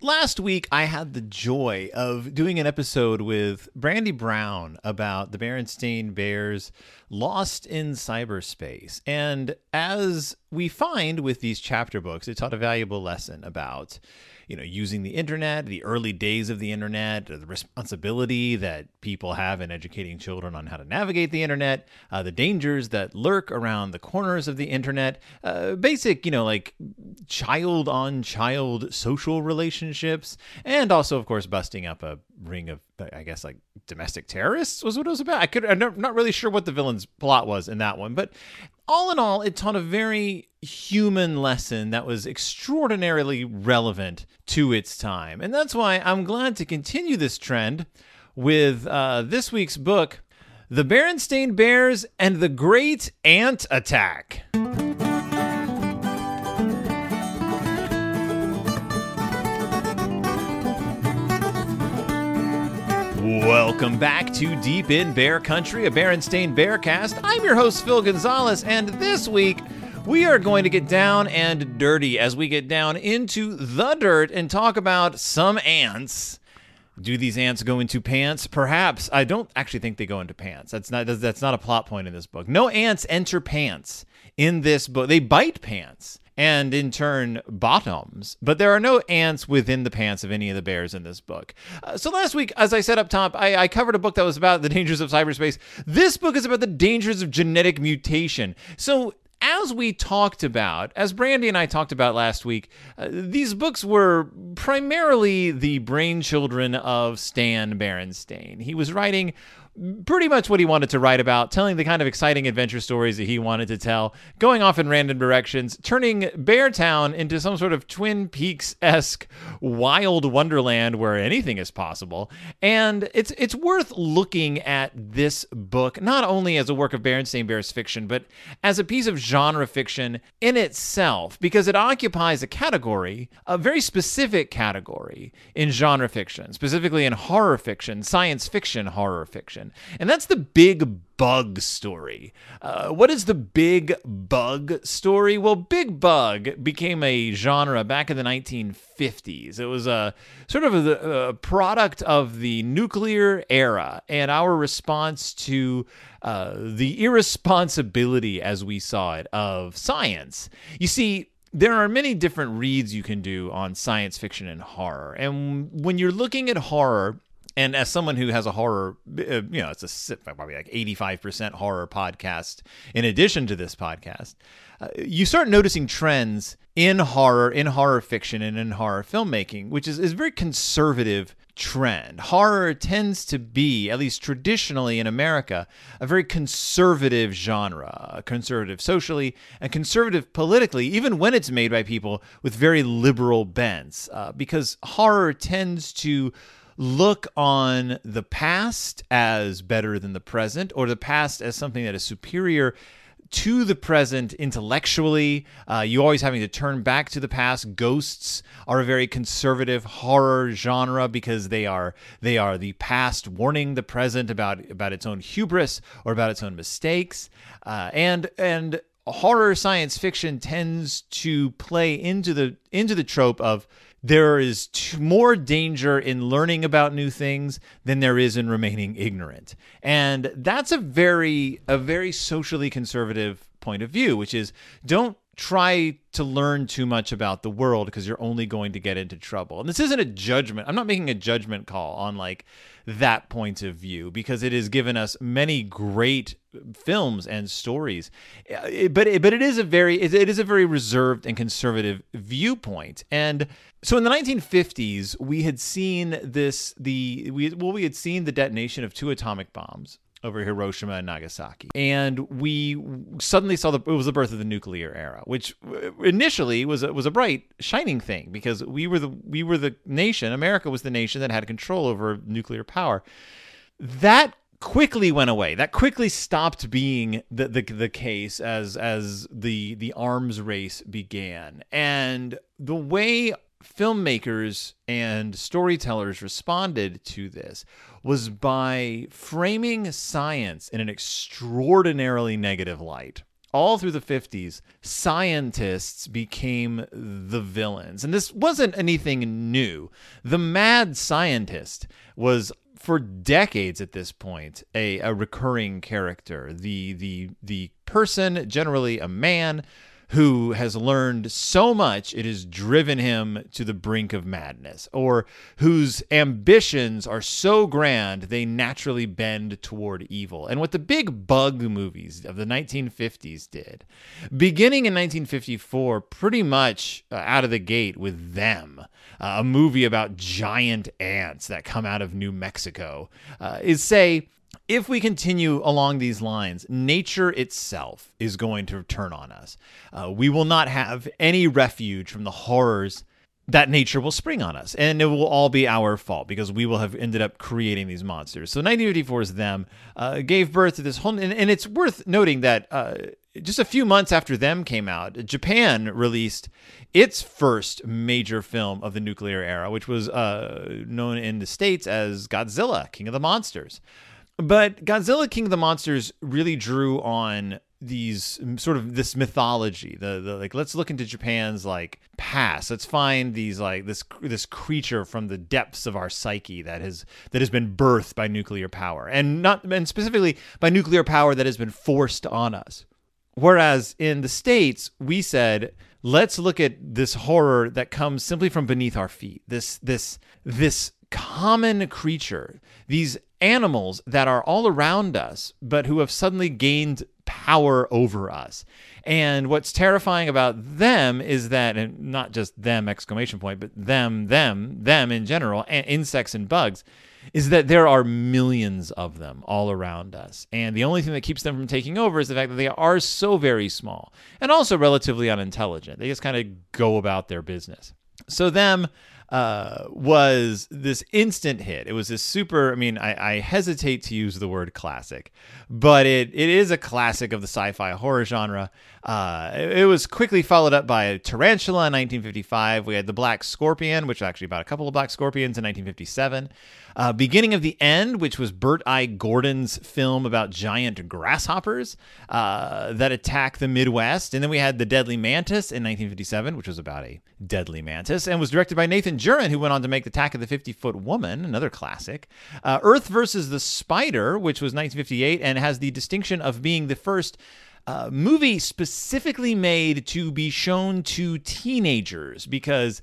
Last week, I had the joy of doing an episode with Brandy Brown about the Berenstain Bears lost in cyberspace. And as we find with these chapter books, it taught a valuable lesson about you know, using the internet, the early days of the internet, the responsibility that people have in educating children on how to navigate the internet, uh, the dangers that lurk around the corners of the internet, uh, basic, you know, like child on child social relationships, and also, of course, busting up a ring of, I guess, like domestic terrorists was what it was about. I could, I'm not really sure what the villain's plot was in that one, but all in all, it taught a very human lesson that was extraordinarily relevant to its time. And that's why I'm glad to continue this trend with uh, this week's book, The Berenstain Bears and the Great Ant Attack. Welcome back to Deep in Bear Country, a Berenstain Bearcast. I'm your host, Phil Gonzalez, and this week we are going to get down and dirty as we get down into the dirt and talk about some ants. Do these ants go into pants? Perhaps. I don't actually think they go into pants. That's not that's not a plot point in this book. No ants enter pants in this book. They bite pants and in turn bottoms. But there are no ants within the pants of any of the bears in this book. Uh, so last week, as I said up top, I, I covered a book that was about the dangers of cyberspace. This book is about the dangers of genetic mutation. So as we talked about, as Brandy and I talked about last week, uh, these books were primarily the brainchildren of Stan Berenstain. He was writing pretty much what he wanted to write about, telling the kind of exciting adventure stories that he wanted to tell, going off in random directions, turning Beartown into some sort of Twin Peaks esque wild wonderland where anything is possible. And it's it's worth looking at this book not only as a work of Berenstain Bears fiction, but as a piece of genre fiction in itself, because it occupies a category, a very specific category in genre fiction, specifically in horror fiction, science fiction horror fiction. And that's the big bug story. Uh, what is the big bug story? Well, big bug became a genre back in the 1950s. It was a sort of a, a product of the nuclear era and our response to uh, the irresponsibility, as we saw it, of science. You see, there are many different reads you can do on science fiction and horror. And when you're looking at horror, and as someone who has a horror, uh, you know, it's a probably like 85% horror podcast in addition to this podcast, uh, you start noticing trends in horror, in horror fiction, and in horror filmmaking, which is, is a very conservative trend. Horror tends to be, at least traditionally in America, a very conservative genre, conservative socially and conservative politically, even when it's made by people with very liberal bents, uh, because horror tends to look on the past as better than the present or the past as something that is superior to the present intellectually. Uh, you always having to turn back to the past. Ghosts are a very conservative horror genre because they are they are the past warning the present about about its own hubris or about its own mistakes. Uh, and and horror science fiction tends to play into the into the trope of there is more danger in learning about new things than there is in remaining ignorant. And that's a very a very socially conservative point of view, which is don't try to learn too much about the world because you're only going to get into trouble. And this isn't a judgment. I'm not making a judgment call on like that point of view because it has given us many great films and stories. Eh, but it, but it is a very it is a very reserved and conservative viewpoint. And so in the 1950s, we had seen this the we well we had seen the detonation of two atomic bombs over Hiroshima and Nagasaki. And we suddenly saw the it was the birth of the nuclear era, which initially was a, was a bright shining thing because we were the we were the nation, America was the nation that had control over nuclear power. That quickly went away. That quickly stopped being the, the the case as as the the arms race began. And the way filmmakers and storytellers responded to this was by framing science in an extraordinarily negative light. all through the 50s, scientists became the villains. And this wasn't anything new. The mad scientist was for decades at this point a, a recurring character. The the the person, generally a man, who has learned so much it has driven him to the brink of madness, or whose ambitions are so grand they naturally bend toward evil. And what the big bug movies of the 1950s did, beginning in 1954, pretty much uh, out of the gate with them, uh, a movie about giant ants that come out of New Mexico, uh, is say, if we continue along these lines, nature itself is going to turn on us. Uh, we will not have any refuge from the horrors that nature will spring on us. And it will all be our fault because we will have ended up creating these monsters. So 1954's Them uh, gave birth to this whole. And, and it's worth noting that uh, just a few months after Them came out, Japan released its first major film of the nuclear era, which was uh, known in the States as Godzilla, King of the Monsters. But Godzilla King of the Monsters really drew on these sort of this mythology the, the like let's look into japan's like past. Let's find these like this this creature from the depths of our psyche that has that has been birthed by nuclear power and not and specifically by nuclear power that has been forced on us. Whereas in the states we said let's look at this horror that comes simply from beneath our feet this this this common creature these animals that are all around us, but who have suddenly gained power over us. And what's terrifying about them is that, and not just them, exclamation point, but them, them, them in general, insects and bugs, is that there are millions of them all around us. And the only thing that keeps them from taking over is the fact that they are so very small and also relatively unintelligent. They just kind of go about their business. So, them uh, was this instant hit. It was this super. I mean, I, I, hesitate to use the word classic, but it it is a classic of the sci-fi horror genre. Uh, it, it, was quickly followed up by Tarantula in 1955. We had the Black Scorpion, which actually about a couple of Black Scorpions in 1957. Uh, Beginning of the End, which was Bert I. Gordon's film about giant grasshoppers uh, that attack the Midwest. And then we had The Deadly Mantis in 1957, which was about a deadly mantis, and was directed by Nathan Juran, who went on to make The Attack of the 50 Foot Woman, another classic. Uh, Earth versus the Spider, which was 1958, and has the distinction of being the first. Uh, movie specifically made to be shown to teenagers because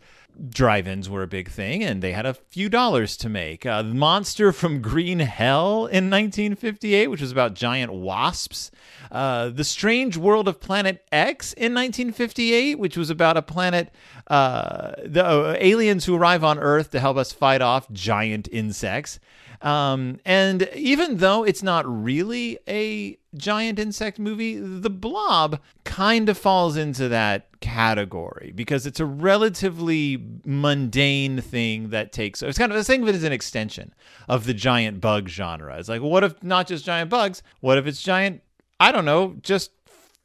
drive-ins were a big thing and they had a few dollars to make. Uh, monster from green hell in 1958 which was about giant wasps. Uh, the strange world of planet x in 1958 which was about a planet uh, the uh, aliens who arrive on earth to help us fight off giant insects. Um, and even though it's not really a giant insect movie, The Blob kind of falls into that category because it's a relatively mundane thing that takes. It's kind of the thing of it is an extension of the giant bug genre. It's like, what if not just giant bugs? What if it's giant? I don't know, just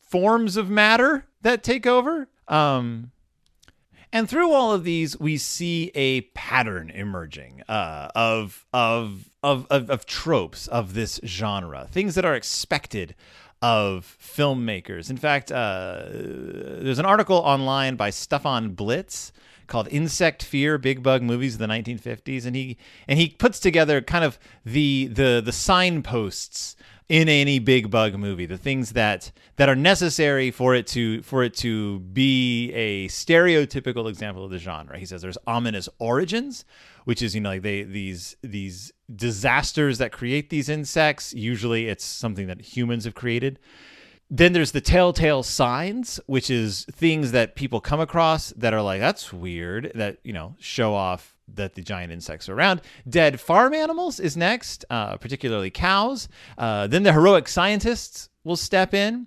forms of matter that take over. Um, and through all of these, we see a pattern emerging uh, of, of, of, of, of tropes of this genre, things that are expected of filmmakers. In fact, uh, there's an article online by Stefan Blitz called Insect Fear: Big Bug Movies of the 1950s, and he and he puts together kind of the the the signposts in any big bug movie the things that that are necessary for it to for it to be a stereotypical example of the genre. He says there's ominous origins which is you know like they these these disasters that create these insects. Usually it's something that humans have created. Then there's the telltale signs which is things that people come across that are like that's weird that you know show off that the giant insects are around. Dead farm animals is next, uh, particularly cows. Uh, then the heroic scientists will step in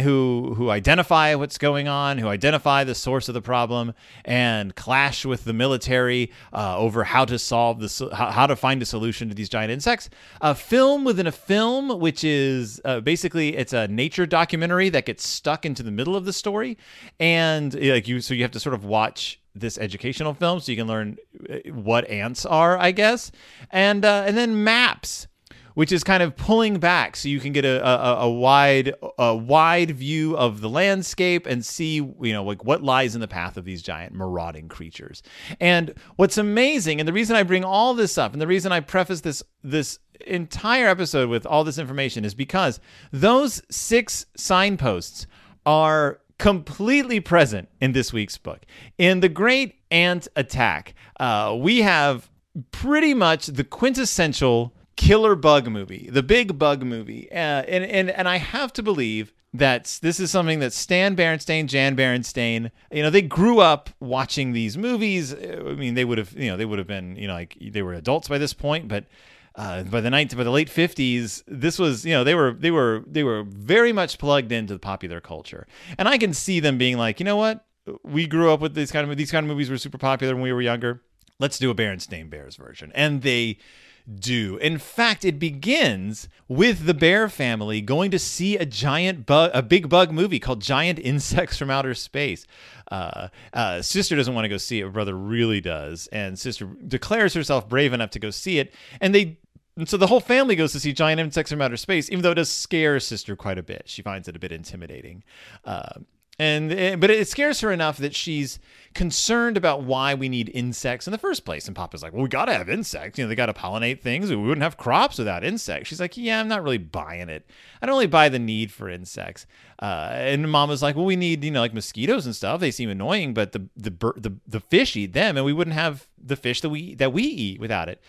who who identify what's going on, who identify the source of the problem, and clash with the military uh, over how to solve the how, to find a solution to these giant insects. A film within a film, which is uh, basically it's a nature documentary that gets stuck into the middle of the story, and like you, so you have to sort of watch this educational film so you can learn uh, what ants are, I guess, and uh, and then maps which is kind of pulling back so you can get a, a, a wide a wide view of the landscape and see you know like what lies in the path of these giant marauding creatures. And what's amazing, and the reason I bring all this up, and the reason I preface this this entire episode with all this information is because those six signposts are completely present in this week's book. In The Great Ant Attack, uh, we have pretty much the quintessential killer bug movie, the big bug movie. Uh, and, and, and I have to believe that this is something that Stan Berenstain, Jan Berenstain, you know, they grew up watching these movies. I mean, they would have, you know, they would have been, you know, like they were adults by this point, but uh, by the night by the late 50s this was you know they were they were they were very much plugged into the popular culture and i can see them being like you know what we grew up with these kind of these kind of movies were super popular when we were younger let's do a berenstain bears version and they do. In fact, it begins with the bear family going to see a giant bug, a big bug movie called Giant Insects from Outer Space. Uh, uh, sister doesn't want to go see it. Brother really does, and sister declares herself brave enough to go see it. And they and so the whole family goes to see giant insects from outer space, even though it does scare sister quite a bit. She finds it a bit intimidating. Uh, and eh, but it scares her enough that she's concerned about why we need insects in the first place. And Papa's like, "Well, we got to have insects. You know, they got to pollinate things. We wouldn't have crops without insects." She's like, "Yeah, I'm not really buying it. I don't really buy the need for insects." Uh, and Mama's like, "Well, we need you know like mosquitoes and stuff. They seem annoying, but the the the the fish eat them, and we wouldn't have the fish that we that we eat without it."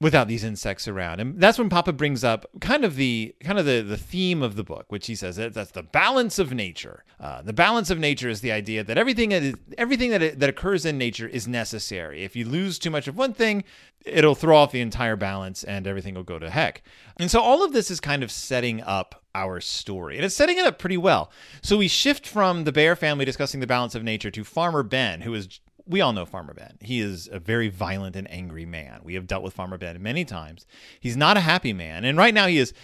Without these insects around. And that's when Papa brings up kind of the kind of the, the theme of the book, which he says that that's the balance of nature. Uh, the balance of nature is the idea that everything that is, everything that that occurs in nature is necessary. If you lose too much of one thing, it'll throw off the entire balance and everything will go to heck. And so all of this is kind of setting up our story. And it's setting it up pretty well. So we shift from the bear family discussing the balance of nature to Farmer Ben, who is we all know Farmer Ben. He is a very violent and angry man. We have dealt with Farmer Ben many times. He's not a happy man. And right now he is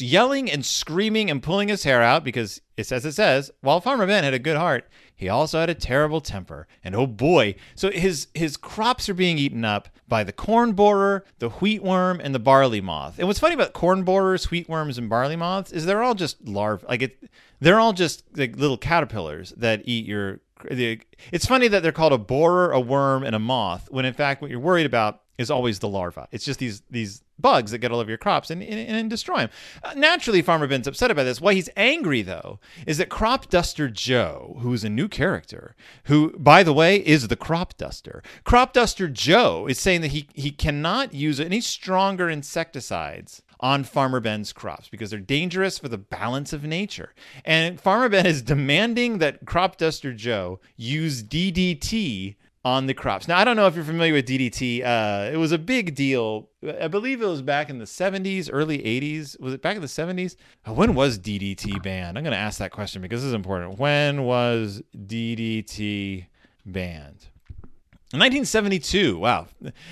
yelling and screaming and pulling his hair out because it says it says, while Farmer Ben had a good heart, he also had a terrible temper. And oh boy, so his his crops are being eaten up by the corn borer, the wheat worm, and the barley moth. And what's funny about corn borers, wheat worms, and barley moths is they're all just larvae. Like it, they're all just like little caterpillars that eat your it's funny that they're called a borer, a worm, and a moth, when in fact what you're worried about is always the larva. It's just these these bugs that get all over your crops and, and, and destroy them. Uh, naturally, Farmer Ben's upset about this. Why he's angry, though, is that Crop Duster Joe, who's a new character, who, by the way, is the Crop Duster. Crop Duster Joe is saying that he, he cannot use any stronger insecticides on Farmer Ben's crops because they're dangerous for the balance of nature. And Farmer Ben is demanding that Crop Duster Joe use DDT on the crops. Now, I don't know if you're familiar with DDT. Uh, it was a big deal. I believe it was back in the 70s, early 80s. Was it back in the 70s? Uh, when was DDT banned? I'm going to ask that question because this is important. When was DDT banned? 1972. Wow.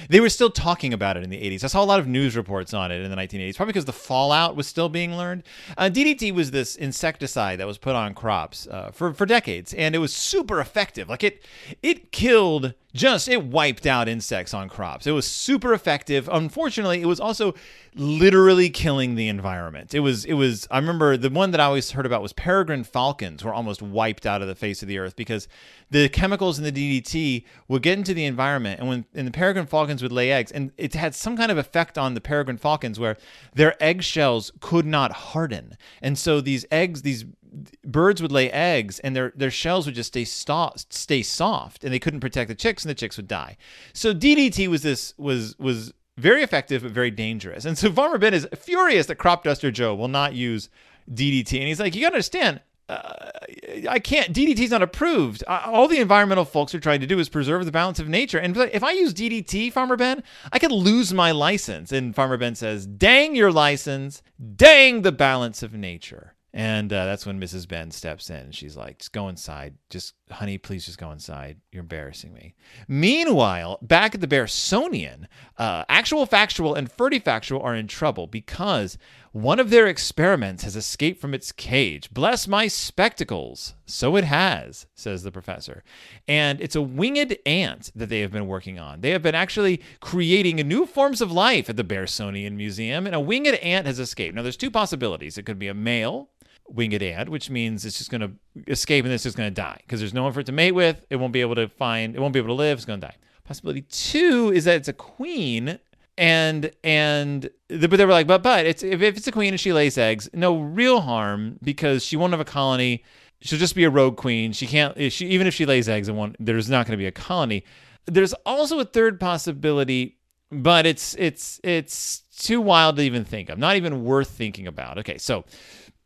They were still talking about it in the 80s. I saw a lot of news reports on it in the 1980s, probably because the fallout was still being learned. Uh, DDT was this insecticide that was put on crops uh, for, for decades, and it was super effective. Like it, it killed just it wiped out insects on crops. It was super effective. Unfortunately, it was also literally killing the environment. It was it was I remember the one that I always heard about was peregrine falcons were almost wiped out of the face of the earth because the chemicals in the DDT would get into the environment and when and the peregrine falcons would lay eggs and it had some kind of effect on the peregrine falcons where their eggshells could not harden. And so these eggs these birds would lay eggs and their their shells would just stay sto- stay soft and they couldn't protect the chicks and the chicks would die. So DDT was this was was very effective but very dangerous. And so Farmer Ben is furious that Crop Duster Joe will not use DDT and he's like, you got to understand. Uh, I can't. DDT's not approved. Uh, all the environmental folks are trying to do is preserve the balance of nature. And if I use DDT, Farmer Ben, I could lose my license. And Farmer Ben says, "Dang your license! Dang the balance of nature!" And uh, that's when Mrs. Ben steps in. She's like, just go inside. Just honey, please just go inside. You're embarrassing me. Meanwhile, back at the Bearsonian, uh, actual factual and factual are in trouble because one of their experiments has escaped from its cage. Bless my spectacles. So it has, says the professor. And it's a winged ant that they have been working on. They have been actually creating new forms of life at the Bearsonian Museum, and a winged ant has escaped. Now, there's two possibilities. It could be a male winged ant, which means it's just going to escape and it's just going to die because there's no one for it to mate with. It won't be able to find, it won't be able to live. It's going to die. Possibility two is that it's a queen and and the, but they were like but but it's if, if it's a queen and she lays eggs no real harm because she won't have a colony she'll just be a rogue queen she can't she even if she lays eggs and won't there's not going to be a colony there's also a third possibility but it's it's it's too wild to even think of not even worth thinking about okay so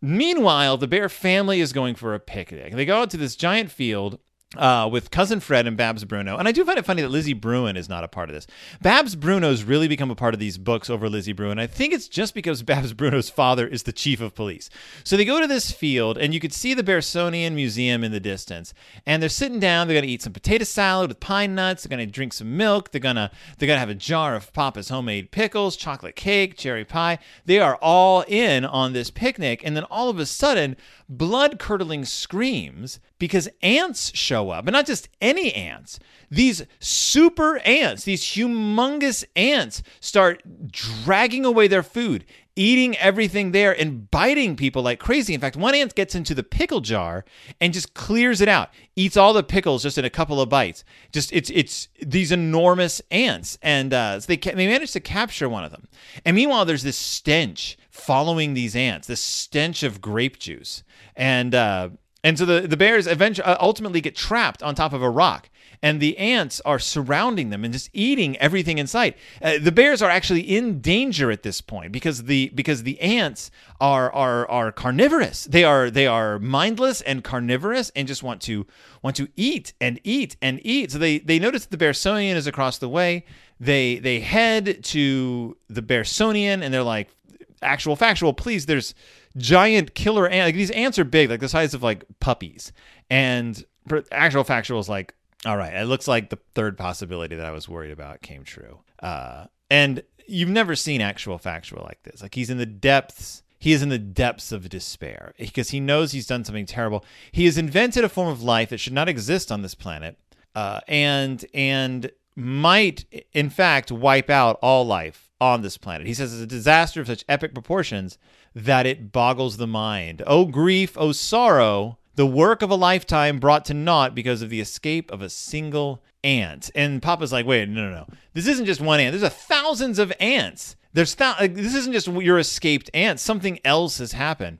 Meanwhile, the bear family is going for a picnic. They go out to this giant field uh, with cousin Fred and Babs Bruno. And I do find it funny that Lizzy Bruin is not a part of this. Babs Bruno's really become a part of these books over Lizzy Bruin. I think it's just because Babs Bruno's father is the chief of police. So they go to this field, and you could see the Bearsonian Museum in the distance. And they're sitting down. They're to eat some potato salad with pine nuts. They're to drink some milk. They're to they're to have a jar of Papa's homemade pickles, chocolate cake, cherry pie. They are all in on this picnic. And then all of a sudden, blood curdling screams because ants show up, and not just any ants. These super ants, these humongous ants, start dragging away their food, eating everything there, and biting people like crazy. In fact, one ant gets into the pickle jar and just clears it out, eats all the pickles just in a couple of bites. Just it's it's these enormous ants, and uh, so they they manage to capture one of them. And meanwhile, there's this stench following these ants, this stench of grape juice and uh, and so the the bears eventually uh, ultimately get trapped on top of a rock, and the ants are surrounding them and just eating everything in sight. Uh, the bears are actually in danger at this point because the because the ants are are are carnivorous. They are they are mindless and carnivorous and just want to want to eat and eat and eat. So they they notice that the Bearsonian is across the way. They they head to the Bearsonian and they're like, actual factual, please. There's giant killer ants. Like these ants are big, like the size of like puppies. And actual factual is like, all right, it looks like the third possibility that I was worried about came true. Uh, and you've never seen actual factual like this. Like he's in the depths. He is in the depths of despair because he knows he's done something terrible. He has invented a form of life that should not exist on this planet, uh, and and might in fact wipe out all life on this planet. He says it's a disaster of such epic proportions that it boggles the mind. Oh, grief, oh, sorrow, the work of a lifetime brought to naught because of the escape of a single ant. And Papa's like, wait, no, no, no. This isn't just one ant. There's thousands of ants. There's th- like, this isn't just your escaped ant. Something else has happened.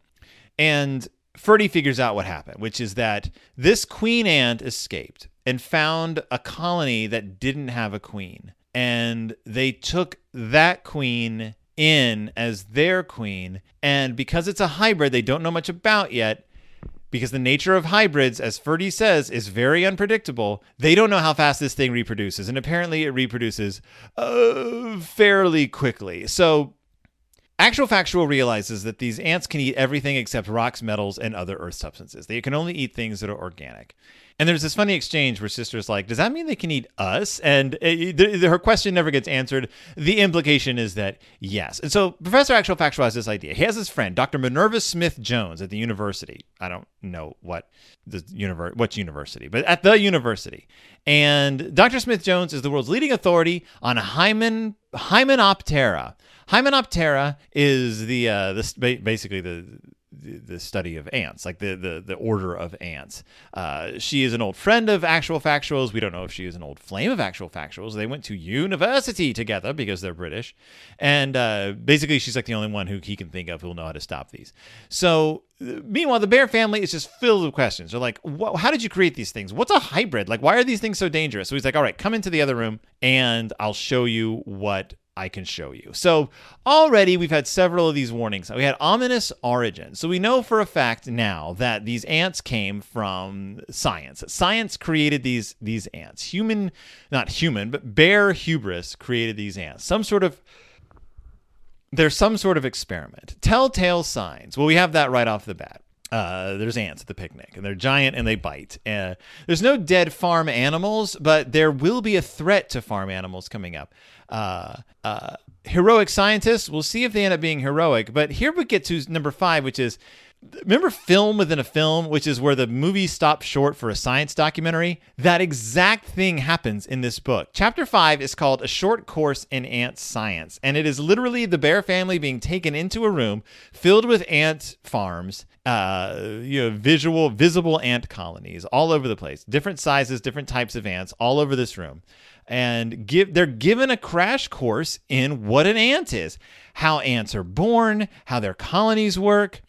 And Ferdy figures out what happened, which is that this queen ant escaped and found a colony that didn't have a queen. And they took that queen in as their queen. And because it's a hybrid they don't know much about yet, because the nature of hybrids, as Ferdy says, is very unpredictable, they don't know how fast this thing reproduces. And apparently it reproduces uh, fairly quickly. So Actual Factual realizes that these ants can eat everything except rocks, metals, and other earth substances. They can only eat things that are organic. And there's this funny exchange where Sister's like, "Does that mean they can eat us?" And it, the, her question never gets answered. The implication is that yes. And so Professor Actual Factual has this idea. He has his friend, Dr. Minerva Smith Jones, at the university. I don't know what the universe, what university, but at the university. And Dr. Smith Jones is the world's leading authority on Hymen Hymenoptera. Hymenoptera is the uh, the basically the the study of ants, like the the, the order of ants. Uh, she is an old friend of Actual Factuals. We don't know if she is an old flame of Actual Factuals. They went to university together because they're British, and uh, basically she's like the only one who he can think of who'll know how to stop these. So meanwhile, the bear family is just filled with questions. They're like, "How did you create these things? What's a hybrid? Like, why are these things so dangerous?" So he's like, "All right, come into the other room, and I'll show you what I can show you. So already we've had several of these warnings. We had ominous origin. So we know for a fact now that these ants came from science. Science created these these ants. Human, not human, but bear hubris created these ants. Some sort of there's some sort of experiment. Telltale signs. Well, we have that right off the bat. Uh, there's ants at the picnic, and they're giant and they bite. Uh, there's no dead farm animals, but there will be a threat to farm animals coming up. Uh, uh, heroic scientists, we'll see if they end up being heroic. But here we get to number five, which is remember film within a film which is where the movie stops short for a science documentary that exact thing happens in this book chapter 5 is called a short course in ant science and it is literally the bear family being taken into a room filled with ant farms uh, you know visual visible ant colonies all over the place. Different sizes different types of ants all over this room. And give they're given a crash course in what an ant is how ants are born how their colonies work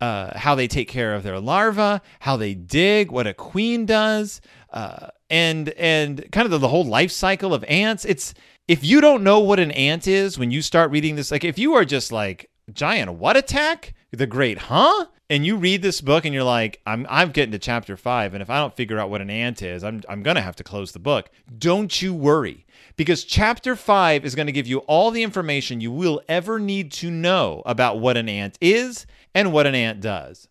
uh, how they take care of their larvae, how they dig, what a queen does, uh, and and kind of the, the whole life cycle of ants. It's if you don't know what an ant is when you start reading this, like if you are just like giant what attack, the great huh, and you read this book and you're like, I'm I'm getting to chapter five, and if I don't figure out what an ant is, I'm I'm gonna have to close the book. Don't you worry because chapter 5 is going to give you all the information you will ever need to know about what an ant is and what an ant does.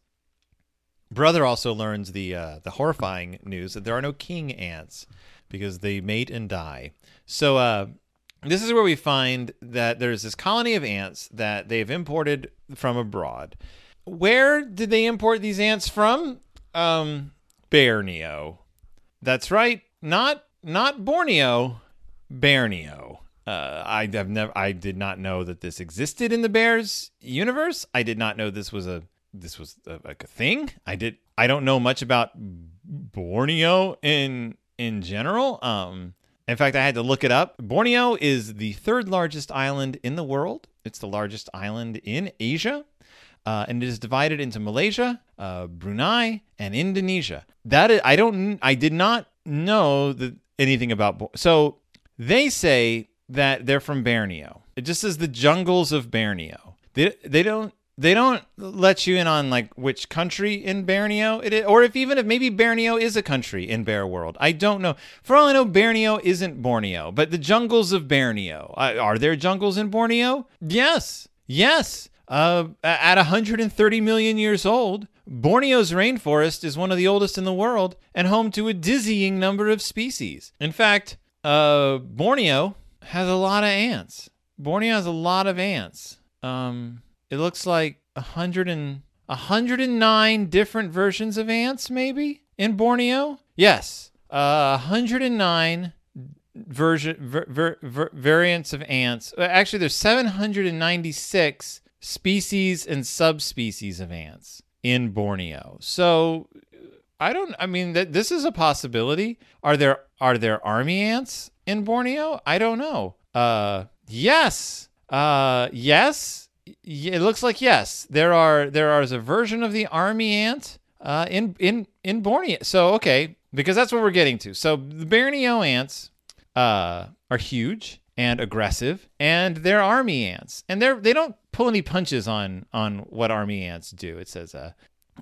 Brother also learns the uh, the horrifying news that there are no king ants because they mate and die. So uh, this is where we find that there's this colony of ants that they've imported from abroad. Where did they import these ants from? Um, Borneo. That's right, not not Borneo, Borneo. Uh, I have never. I did not know that this existed in the Bears universe. I did not know this was a this was a, like a thing. I did. I don't know much about Borneo in in general. Um, in fact, I had to look it up. Borneo is the third largest island in the world. It's the largest island in Asia. Uh, and it is divided into Malaysia, uh, Brunei, and Indonesia. That is, I don't, I did not know anything about. So they say that they're from Borneo. It just says the jungles of Borneo. They they don't they don't let you in on like which country in Borneo it is, or if even if maybe Borneo is a country in Bear World. I don't know. For all I know, Borneo isn't Borneo, but the jungles of Borneo. Uh, are there jungles in Borneo? Yes, yes. Uh, at 130 million years old, Borneo's rainforest is one of the oldest in the world and home to a dizzying number of species. In fact, uh, Borneo has a lot of ants. Borneo has a lot of ants. Um, it looks like a hundred and a hundred and nine different versions of ants, maybe in Borneo. Yes, uh, hundred and nine version ver, ver, ver, variants of ants. Uh, actually, there's 796 species and subspecies of ants in Borneo. So I don't. I mean, that this is a possibility. Are there are there army ants in Borneo? I don't know. Uh, yes. Uh, yes. It looks like yes. There are there are a version of the army ant uh, in in in Borneo. So okay, because that's what we're getting to. So the Borneo ants uh, are huge and aggressive, and they're army ants, and they're they don't pull any punches on on what army ants do. It says uh,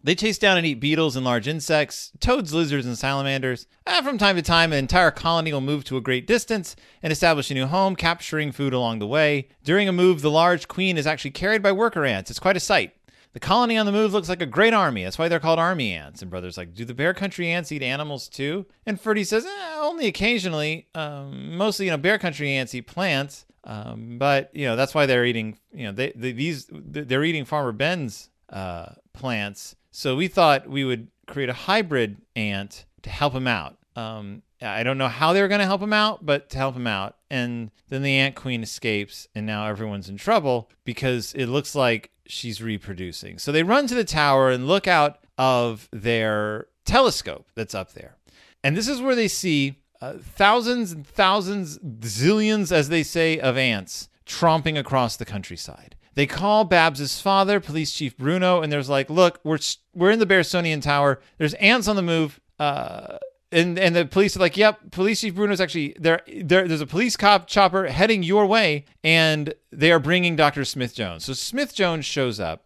they chase down and eat beetles and large insects, toads, lizards, and salamanders. And from time to time, an entire colony will move to a great distance and establish a new home, capturing food along the way. During a move, the large queen is actually carried by worker ants. It's quite a sight. The colony on the move looks like a great army. That's why they're called army ants. And Brother's like, Do the bear country ants eat animals too? And Ferdy says, eh, Only occasionally. Um, mostly, you know, bear country ants eat plants. Um, but, you know, that's why they're eating, you know, they, they these, they're eating Farmer Ben's uh, plants so we thought we would create a hybrid ant to help him out. Um, I don't know how they were going to help him out, but to help him out. And then the ant queen escapes, and now everyone's in trouble because it looks like she's reproducing. So they run to the tower and look out of their telescope that's up there. And this is where they see uh, thousands and thousands, zillions, as they say, of ants tromping across the countryside. They call Babs's father, Police Chief Bruno, and there's like, look, we're we're in the Bearsonian Tower. There's ants on the move. Uh, and and the police are like, yep, Police Chief Bruno's actually there. There, there's a police cop chopper heading your way, and they are bringing Doctor Smith Jones. So Smith Jones shows up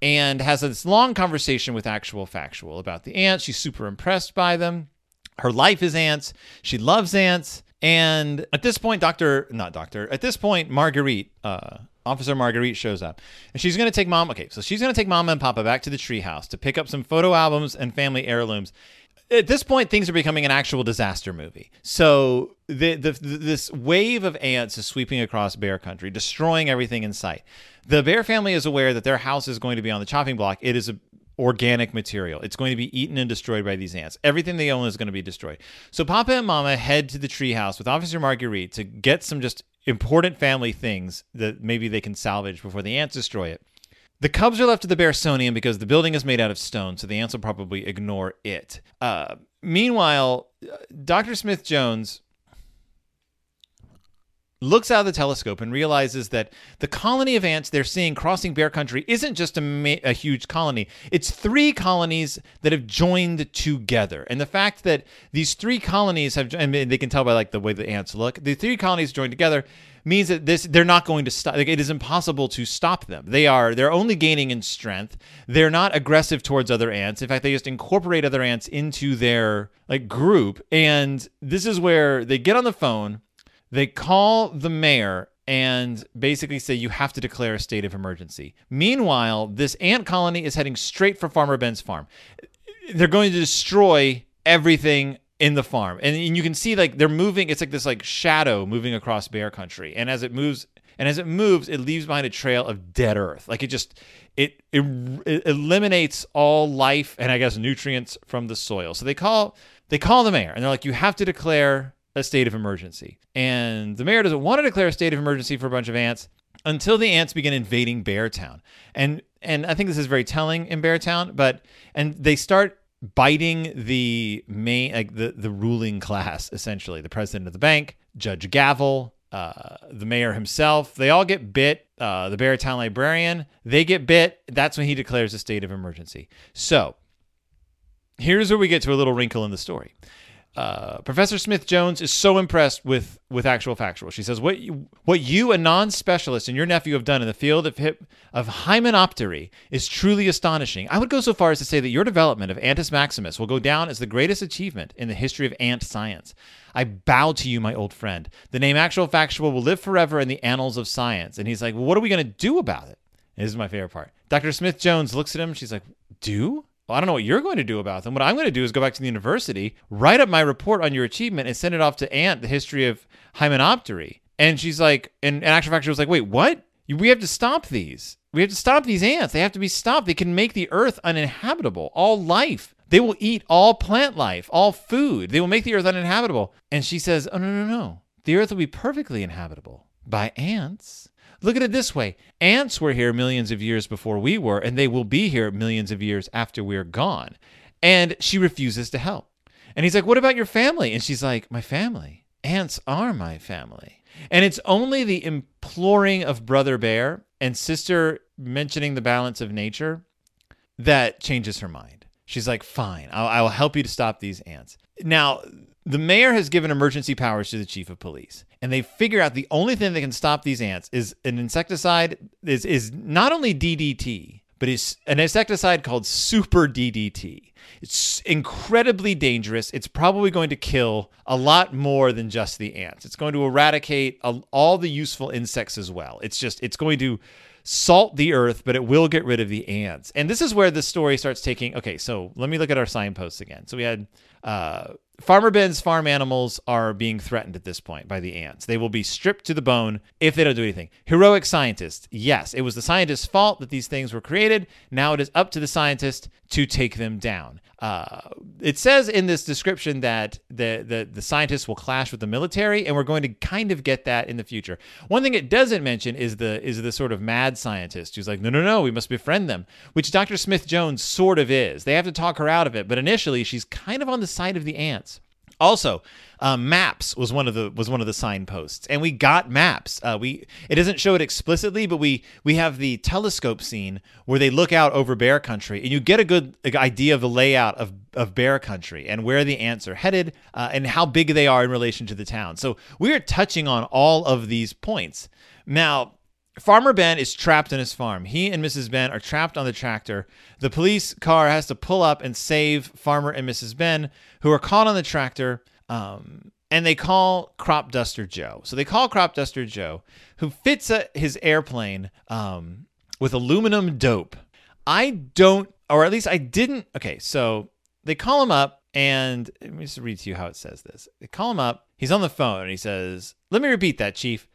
and has this long conversation with Actual Factual about the ants. She's super impressed by them. Her life is ants. She loves ants. And at this point, Doctor, not Doctor, at this point, Marguerite, uh, Officer Marguerite shows up, and she's going to take mom. Okay, so she's going to take Mama and Papa back to the treehouse to pick up some photo albums and family heirlooms. At this point, things are becoming an actual disaster movie. So the, the this wave of ants is sweeping across bear country, destroying everything in sight. The bear family is aware that their house is going to be on the chopping block. It is a organic material. It's going to be eaten and destroyed by these ants. Everything they own is going to be destroyed. So Papa and Mama head to the treehouse with Officer Marguerite to get some just important family things that maybe they can salvage before the ants destroy it. The cubs are left to the Bearsonian because the building is made out of stone, so the ants will probably ignore it. Uh, meanwhile, uh, Dr. Smith Jones looks out of the telescope and realizes that the colony of ants they're seeing crossing bear country isn't just a, ma- a, huge colony it's three colonies that have joined together and the fact that these three colonies have and they can tell by like the way the ants look the three colonies joined together means that this they're not going to stop like it is impossible to stop them they are they're only gaining in strength they're not aggressive towards other ants in fact they just incorporate other ants into their like group and this is where they get on the phone they call the mayor and basically say you have to declare a state of emergency. Meanwhile, this ant colony is heading straight for Farmer Ben's farm. They're going to destroy everything in the farm. And, and you can see like they're moving, it's like this like shadow moving across bear country. And as it moves and as it moves, it leaves behind a trail of dead earth. Like it just it, it, it eliminates all life and I guess nutrients from the soil. So they call they call the mayor and they're like you have to declare a state of emergency. And the mayor doesn't want to declare a state of emergency for a bunch of ants until the ants begin invading Beartown. And and I think this is very telling in Beartown, but and they start biting the main like the the ruling class essentially, the president of the bank, Judge Gavel, uh, the mayor himself, they all get bit. Uh, the Beartown librarian, they get bit. That's when he declares a state of emergency. So here's where we get to a little wrinkle in the story. Uh, Professor Smith Jones is so impressed with with actual factual. She says, "What you, what you, a non-specialist, and your nephew have done in the field of hip, of hymenoptery is truly astonishing. I would go so far as to say that your development of Antis maximus will go down as the greatest achievement in the history of ant science. I bow to you, my old friend. The name actual factual will live forever in the annals of science." And he's like, "Well, what are we going to do about it?" And this is my favorite part. Dr. Smith Jones looks at him. She's like, "Do?" Well, I don't know what you're going to do about them. What I'm going to do is go back to the university, write up my report on your achievement, and send it off to Ant, the history of hymenoptery. And she's like, and, and Actual Factual was like, wait, what? We have to stop these. We have to stop these ants. They have to be stopped. They can make the earth uninhabitable. All life. They will eat all plant life, all food. They will make the earth uninhabitable. And she says, oh, no, no, no. The earth will be perfectly inhabitable by ants. Look at it this way ants were here millions of years before we were, and they will be here millions of years after we're gone. And she refuses to help. And he's like, What about your family? And she's like, My family. Ants are my family. And it's only the imploring of Brother Bear and Sister mentioning the balance of nature that changes her mind. She's like, Fine, I'll, help you to stop these ants. Now, the mayor has given emergency powers to the chief of police and they figure out the only thing that can stop these ants is an insecticide is is not only DDT, but it's an insecticide called Super DDT. It's incredibly dangerous. It's probably going to kill a lot more than just the ants. It's going to eradicate all the useful insects as well. It's just it's going to salt the earth, but it will get rid of the ants. And this is where the story starts taking. Okay, so let me look at our signposts again. So we had uh, Farmer Ben's farm animals are being threatened at this point by the ants. They will be stripped to the bone if they don't do anything. Heroic scientists. Yes, it was the scientist's fault that these things were created. Now it is up to the scientist to take them down. Uh, it says in this description that the, the the scientists will clash with the military, and we're going to kind of get that in the future. One thing it doesn't mention is the is the sort of mad scientist who's like, no, no, no, we must befriend them, which Dr. Smith Jones sort of is. They have to talk her out of it, but initially she's kind of on the side of the ants. Also, uh, maps was one of the was one of the signposts, and we got maps. Uh, we it doesn't show it explicitly, but we we have the telescope scene where they look out over Bear Country, and you get a good idea of the layout of of Bear Country and where the ants are headed, uh, and how big they are in relation to the town. So we are touching on all of these points. Now, Farmer Ben is trapped in his farm. He and Mrs. Ben are trapped on the tractor. The police car has to pull up and save Farmer and Mrs. Ben, who are caught on the tractor. Um, and they call Crop Duster Joe. So they call Crop Duster Joe, who fits a, his airplane um, with aluminum dope. I don't, or at least I didn't. Okay, so they call him up, and let me just read to you how it says this. They call him up. He's on the phone, and he says, "Let me repeat that, Chief."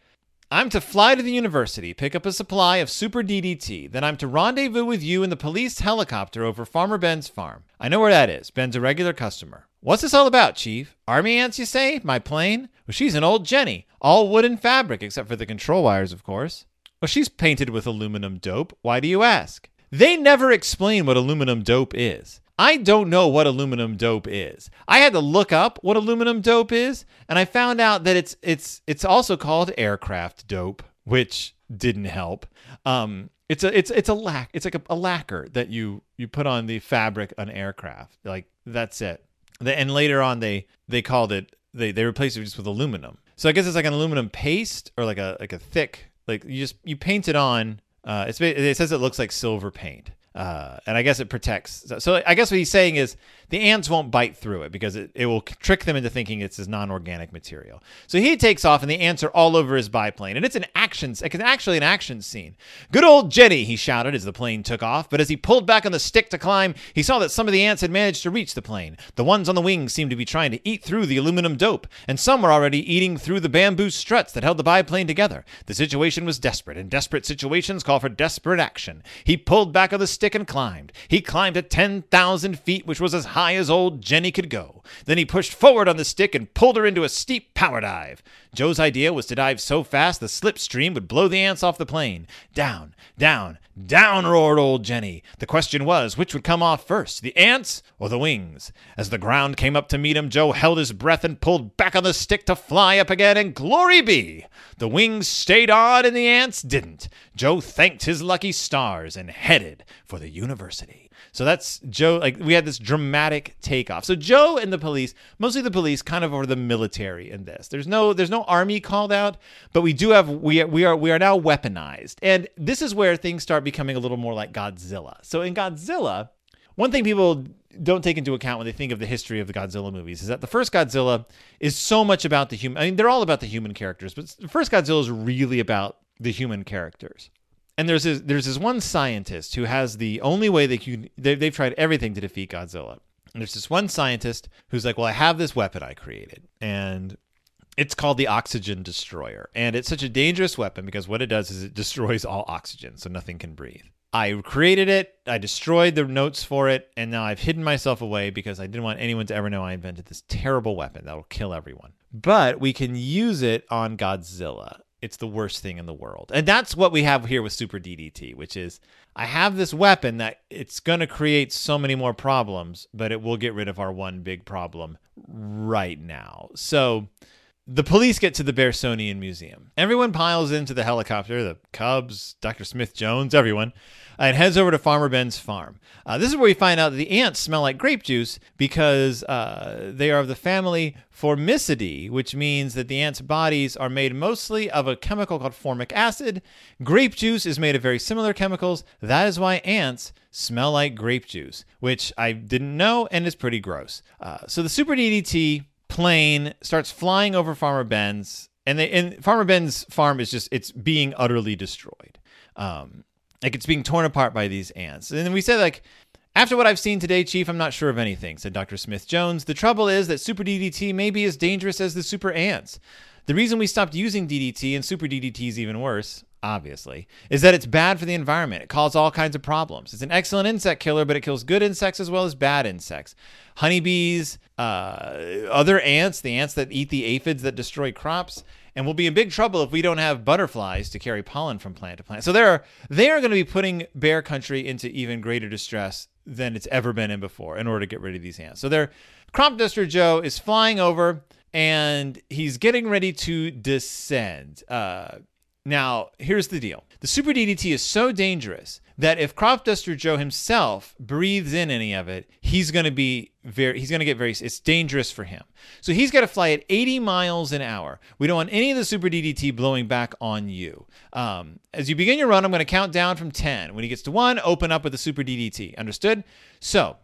I'm to fly to the university, pick up a supply of Super DDT. Then I'm to rendezvous with you in the police helicopter over Farmer Ben's farm. I know where that is. Ben's a regular customer. What's this all about, Chief? Army ants, you say? My plane? Well, she's an old Jenny. All wood and fabric, except for the control wires, of course. Well, she's painted with aluminum dope. Why do you ask? They never explain what aluminum dope is. I don't know what aluminum dope is. I had to look up what aluminum dope is, and I found out that it's it's it's also called aircraft dope, which didn't help. Um, it's a it's it's a lac it's like a, a lacquer that you you put on the fabric on aircraft. Like that's it. And later on, they they called it they they replaced it just with aluminum. So I guess it's like an aluminum paste or like a like a thick like you just you paint it on. Uh, it says it looks like silver paint. Uh, and I guess it protects. So, so, I guess what he's saying is the ants won't bite through it because it, it will trick them into thinking it's his non-organic material. So he takes off and the ants are all over his biplane. And it's an action, it's actually an action scene. Good old Jenny, he shouted as the plane took off. But as he pulled back on the stick to climb, he saw that some of the ants had managed to reach the plane. The ones on the wings seemed to be trying to eat through the aluminum dope, and some were already eating through the bamboo struts that held the biplane together. The situation was desperate, and desperate situations call for desperate action. He pulled back on the stick and climbed. He climbed to 10,000 feet, which was as high as old Jenny could go. Then he pushed forward on the stick and pulled her into a steep power dive. Joe's idea was to dive so fast the slipstream would blow the ants off the plane. Down, down, down roared old Jenny. The question was, which would come off first, the ants or the wings? As the ground came up to meet him, Joe held his breath and pulled back on the stick to fly up again, and glory be! The wings stayed on and the ants didn't. Joe thanked his lucky stars and headed for the university. So that's Joe. Like we had this dramatic takeoff. So Joe and the police, mostly the police, kind of are the military in this. There's no there's no army called out, but we do have we we are we are now weaponized, and this is where things start becoming a little more like Godzilla. So in Godzilla, one thing people don't take into account when they think of the history of the Godzilla movies is that the first Godzilla is so much about the human. I mean, they're all about the human characters, but the first Godzilla is really about the human characters and there's this there's this one scientist who has the only way they can they, they've tried everything to defeat Godzilla. And there's this one scientist who's like, well, I have this weapon I created, and it's called the oxygen destroyer, and it's such a dangerous weapon because what it does is it destroys all oxygen, so nothing can breathe. I created it, I destroyed the notes for it, and now I've hidden myself away because I didn't want anyone to ever know I invented this terrible weapon that'll kill everyone. But we can use it on Godzilla it's the worst thing in the world. And that's what we have here with Super DDT, which is I have this weapon that it's going to create so many more problems, but it will get rid of our one big problem right now. So the police get to the Bearsonian Museum. Everyone piles into the helicopter, the Cubs, Dr. Smith Jones, everyone and heads over to Farmer Ben's farm. Uh, this is where we find out that the ants smell like grape juice because uh, they are of the family Formicidae, which means that the ants' bodies are made mostly of a chemical called formic acid. Grape juice is made of very similar chemicals. That is why ants smell like grape juice, which I didn't know and is pretty gross. Uh, so the Super DDT plane starts flying over Farmer Ben's, and, they, and Farmer Ben's farm is just it's being utterly destroyed. Um, like it's being torn apart by these ants. And then we said, like, after what I've seen today, Chief, I'm not sure of anything, said Dr. Smith Jones. The trouble is that Super DDT may be as dangerous as the super ants. The reason we stopped using DDT, and Super DDT is even worse, obviously, is that it's bad for the environment. It causes all kinds of problems. It's an excellent insect killer, but it kills good insects as well as bad insects. Honeybees, uh, other ants, the ants that eat the aphids that destroy crops and we'll be in big trouble if we don't have butterflies to carry pollen from plant to plant. So they're they are going to be putting bear country into even greater distress than it's ever been in before in order to get rid of these ants. So their crop duster Joe is flying over and he's getting ready to descend. Uh, now, here's the deal. The Super DDT is so dangerous that if Crop Duster Joe himself breathes in any of it, he's going to be very he's going to get very it's dangerous for him. So he's got to fly at 80 miles an hour. We don't want any of the Super DDT blowing back on you. Um, as you begin your run, I'm going to count down from 10. When he gets to 1, open up with the Super DDT. Understood? So,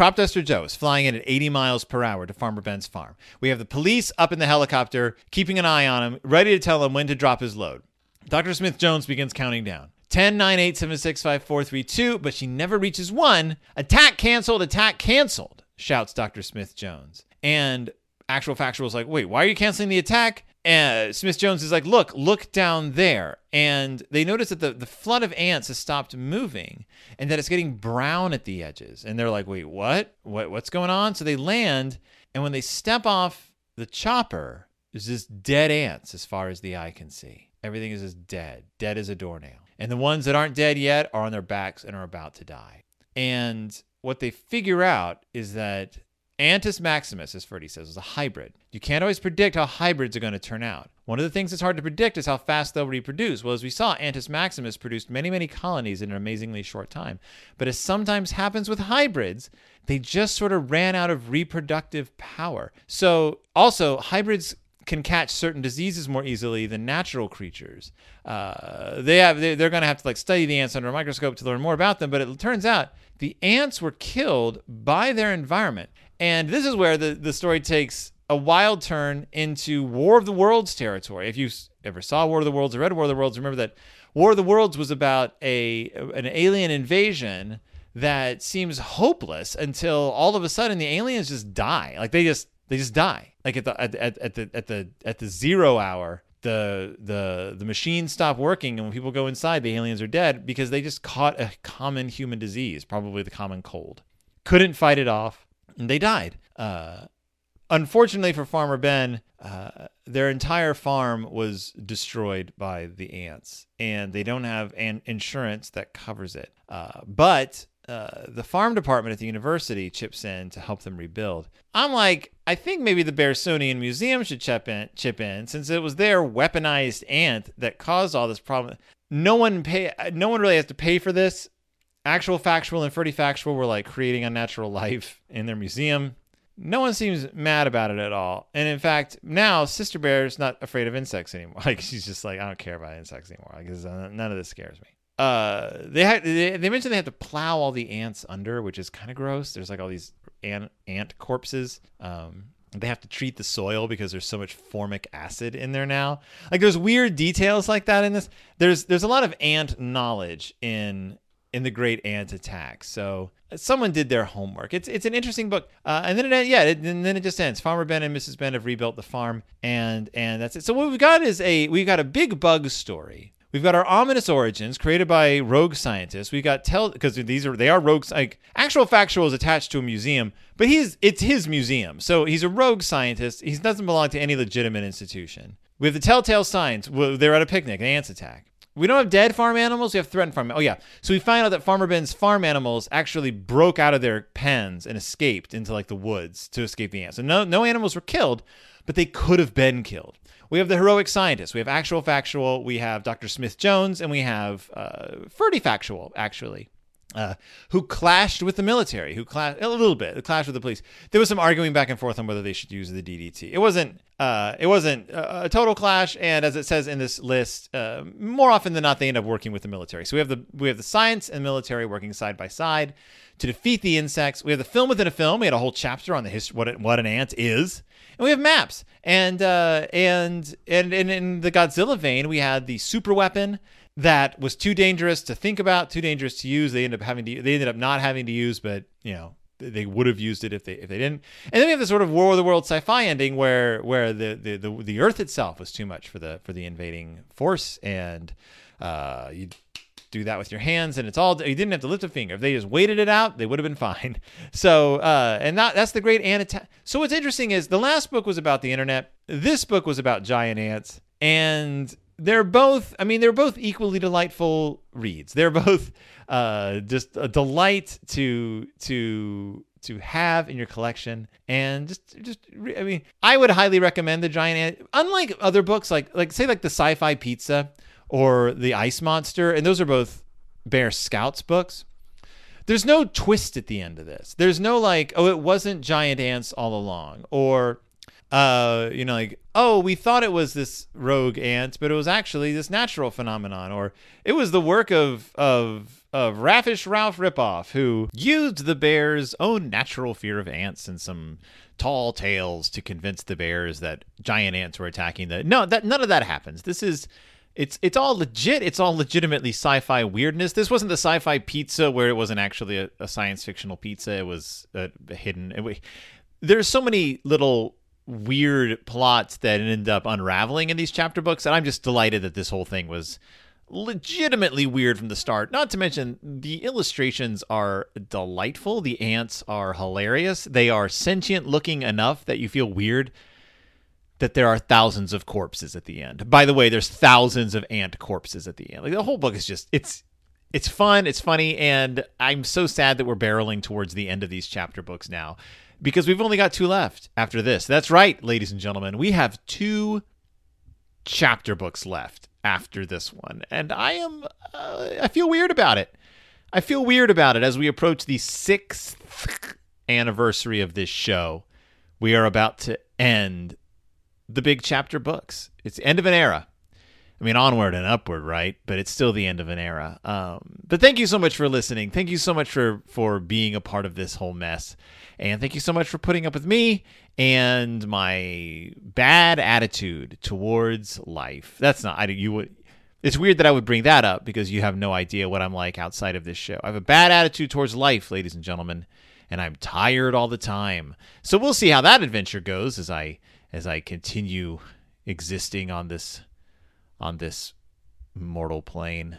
Crop Duster Joe is flying in at 80 miles per hour to Farmer Ben's farm. We have the police up in the helicopter, keeping an eye on him, ready to tell him when to drop his load. Dr. Smith Jones begins counting down. 10, 9, 8, 7, 6, 5, 4, 3, 2, but she never reaches one. Attack canceled, attack canceled, shouts Dr. Smith Jones. And actual factual is like, wait, why are you canceling the attack? And Smith Jones is like, look, look down there. And they notice that the, the flood of ants has stopped moving and that it's getting brown at the edges. And they're like, wait, what? what what's going on? So they land, and when they step off the chopper, there's just dead ants as far as the eye can see. Everything is just dead, dead as a doornail. And the ones that aren't dead yet are on their backs and are about to die. And what they figure out is that Antis maximus, as Ferdy says, is a hybrid. You can't always predict how hybrids are going to turn out. One of the things that's hard to predict is how fast they'll reproduce. Well, as we saw, Antis maximus produced many, many colonies in an amazingly short time. But as sometimes happens with hybrids, they just sort of ran out of reproductive power. So, also, hybrids can catch certain diseases more easily than natural creatures. Uh, they have they're going to have to like study the ants under a microscope to learn more about them. But it turns out the ants were killed by their environment. And this is where the, the story takes a wild turn into War of the Worlds territory. If you ever saw War of the Worlds or read War of the Worlds, remember that War of the Worlds was about a an alien invasion that seems hopeless until all of a sudden the aliens just die. Like they just they just die. Like at the at, at, at the at the at the zero hour, the the the machines stop working and when people go inside the aliens are dead because they just caught a common human disease probably the common cold couldn't fight it off and they died. Uh, unfortunately for Farmer Ben, uh, their entire farm was destroyed by the ants, and they don't have an insurance that covers it. Uh, but uh, the farm department at the university chips in to help them rebuild. I'm like, I think maybe the Bearsonian Museum should chip in, chip in, since it was their weaponized ant that caused all this problem. No one pay, no one really has to pay for this actual factual and Ferdy factual were like creating unnatural life in their museum. No one seems mad about it at all. And in fact, now Sister Bear is not afraid of insects anymore. Like she's just like, I don't care about insects anymore. Like uh, none of this scares me. Uh, they had they, they mentioned they have to plow all the ants under, which is kind of gross. There's like all these ant ant corpses. Um, they have to treat the soil because there's so much formic acid in there now. Like there's weird details like that in this. There's there's a lot of ant knowledge in in the Great Ant Attack. So someone did their homework. It's it's an interesting book. Uh, and then it yeah, it, and then it just ends. Farmer Ben and Mrs. Ben have rebuilt the farm, and and that's it. So what we've got is a we've got a big bug story. We've got our ominous origins created by rogue scientists. We got tell because these are they are rogues like actual factual is attached to a museum, but he's it's his museum. So he's a rogue scientist. He doesn't belong to any legitimate institution. We have the telltale signs. Well, They're at a picnic, an ants attack. We don't have dead farm animals. We have threatened farm. Oh yeah. So we find out that Farmer Ben's farm animals actually broke out of their pens and escaped into like the woods to escape the ants. So no no animals were killed, but they could have been killed. We have the heroic scientists. We have actual factual. We have Dr. Smith Jones, and we have uh, Ferdy factual actually. Uh, who clashed with the military, who clashed a little bit, clashed with the police. There was some arguing back and forth on whether they should use the DDT. It wasn't, uh, it wasn't a, a, total clash. And as it says in this list, uh, more often than not, they end up working with the military. So we have the we have the science and military working side by side to defeat the insects. We have the film within a film. We had a whole chapter on the history, what it, what an ant is, and we have maps. And uh, and and, and in the Godzilla vein, we had the super weapon that was too dangerous to think about, too dangerous to use. They ended up having to they ended up not having to use, but you know they would have used it if they if they didn't. And then we have the sort of War of the World sci-fi ending where where the the the, the Earth itself was too much for the for the invading force, and uh, you do that with your hands, and it's all you didn't have to lift a finger. If they just waited it out, they would have been fine. So uh, and that that's the great ant. So what's interesting is the last book was about the internet. This book was about giant ants, and they're both i mean they're both equally delightful reads. They're both uh, just a delight to to to have in your collection. And just just i mean i would highly recommend the giant ant unlike other books like like say like the sci-fi pizza or the ice monster and those are both bear scouts books. There's no twist at the end of this. There's no like oh it wasn't giant ants all along or uh, you know, like, oh, we thought it was this rogue ant, but it was actually this natural phenomenon, or it was the work of of of Raffish Ralph Ripoff, who used the bear's own natural fear of ants and some tall tales to convince the bears that giant ants were attacking the. No, that none of that happens. This is. It's it's all legit. It's all legitimately sci-fi weirdness. This wasn't the sci-fi pizza where it wasn't actually a, a science fictional pizza. It was a, hidden. It, there's so many little weird plots that end up unraveling in these chapter books, and I'm just delighted that this whole thing was legitimately weird from the start. Not to mention, the illustrations are delightful. The ants are hilarious. They are sentient looking enough that you feel weird that there are thousands of corpses at the end. By the way, there's thousands of ant corpses at the end. Like the whole book is just it's it's fun, it's funny, and I'm so sad that we're barreling towards the end of these chapter books now because we've only got two left after this. That's right, ladies and gentlemen. We have two chapter books left after this one. And I am, uh, I feel weird about it. I feel weird about it as we approach the sixth anniversary of this show. We are about to end the big chapter books. It's the end of an era. I mean, onward and upward, right? But it's still the end of an era. Um, but thank you so much for listening. Thank you so much for for being a part of this whole mess, and thank you so much for putting up with me and my bad attitude towards life. That's not I you would. It's weird that I would bring that up because you have no idea what I'm like outside of this show. I have a bad attitude towards life, ladies and gentlemen, and I'm tired all the time. So we'll see how that adventure goes as I as I continue existing on this on this mortal plane.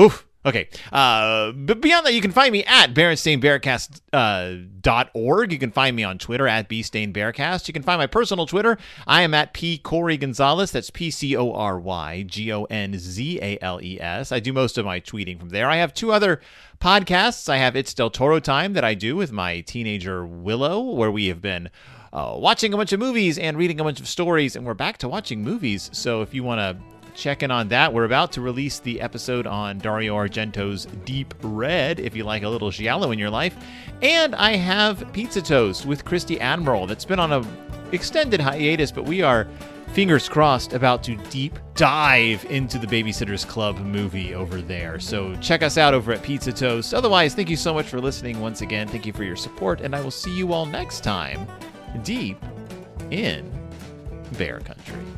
Oof. Okay. Uh, but beyond that, you can find me at BerenstainBearcast.org. Uh, you can find me on Twitter at BStainBearcast. You can find my personal Twitter. I am at P. Corey Gonzales. That's P C O R Y G O N Z A L E S. I do most of my tweeting from there. I have two other podcasts. I have It's Del Toro Time that I do with my teenager Willow, where we have been uh, watching a bunch of movies and reading a bunch of stories, and we're back to watching movies. So if you want to check in on that, we're about to release the episode on Dario Argento's Deep Red, if you like a little giallo in your life. And I have Pizza Toast with Christy Admiral that's been on a extended hiatus, but we are fingers crossed about to deep dive into the Babysitters Club movie over there. So check us out over at Pizza Toast. Otherwise, thank you so much for listening once again. Thank you for your support, and I will see you all next time deep in bear country.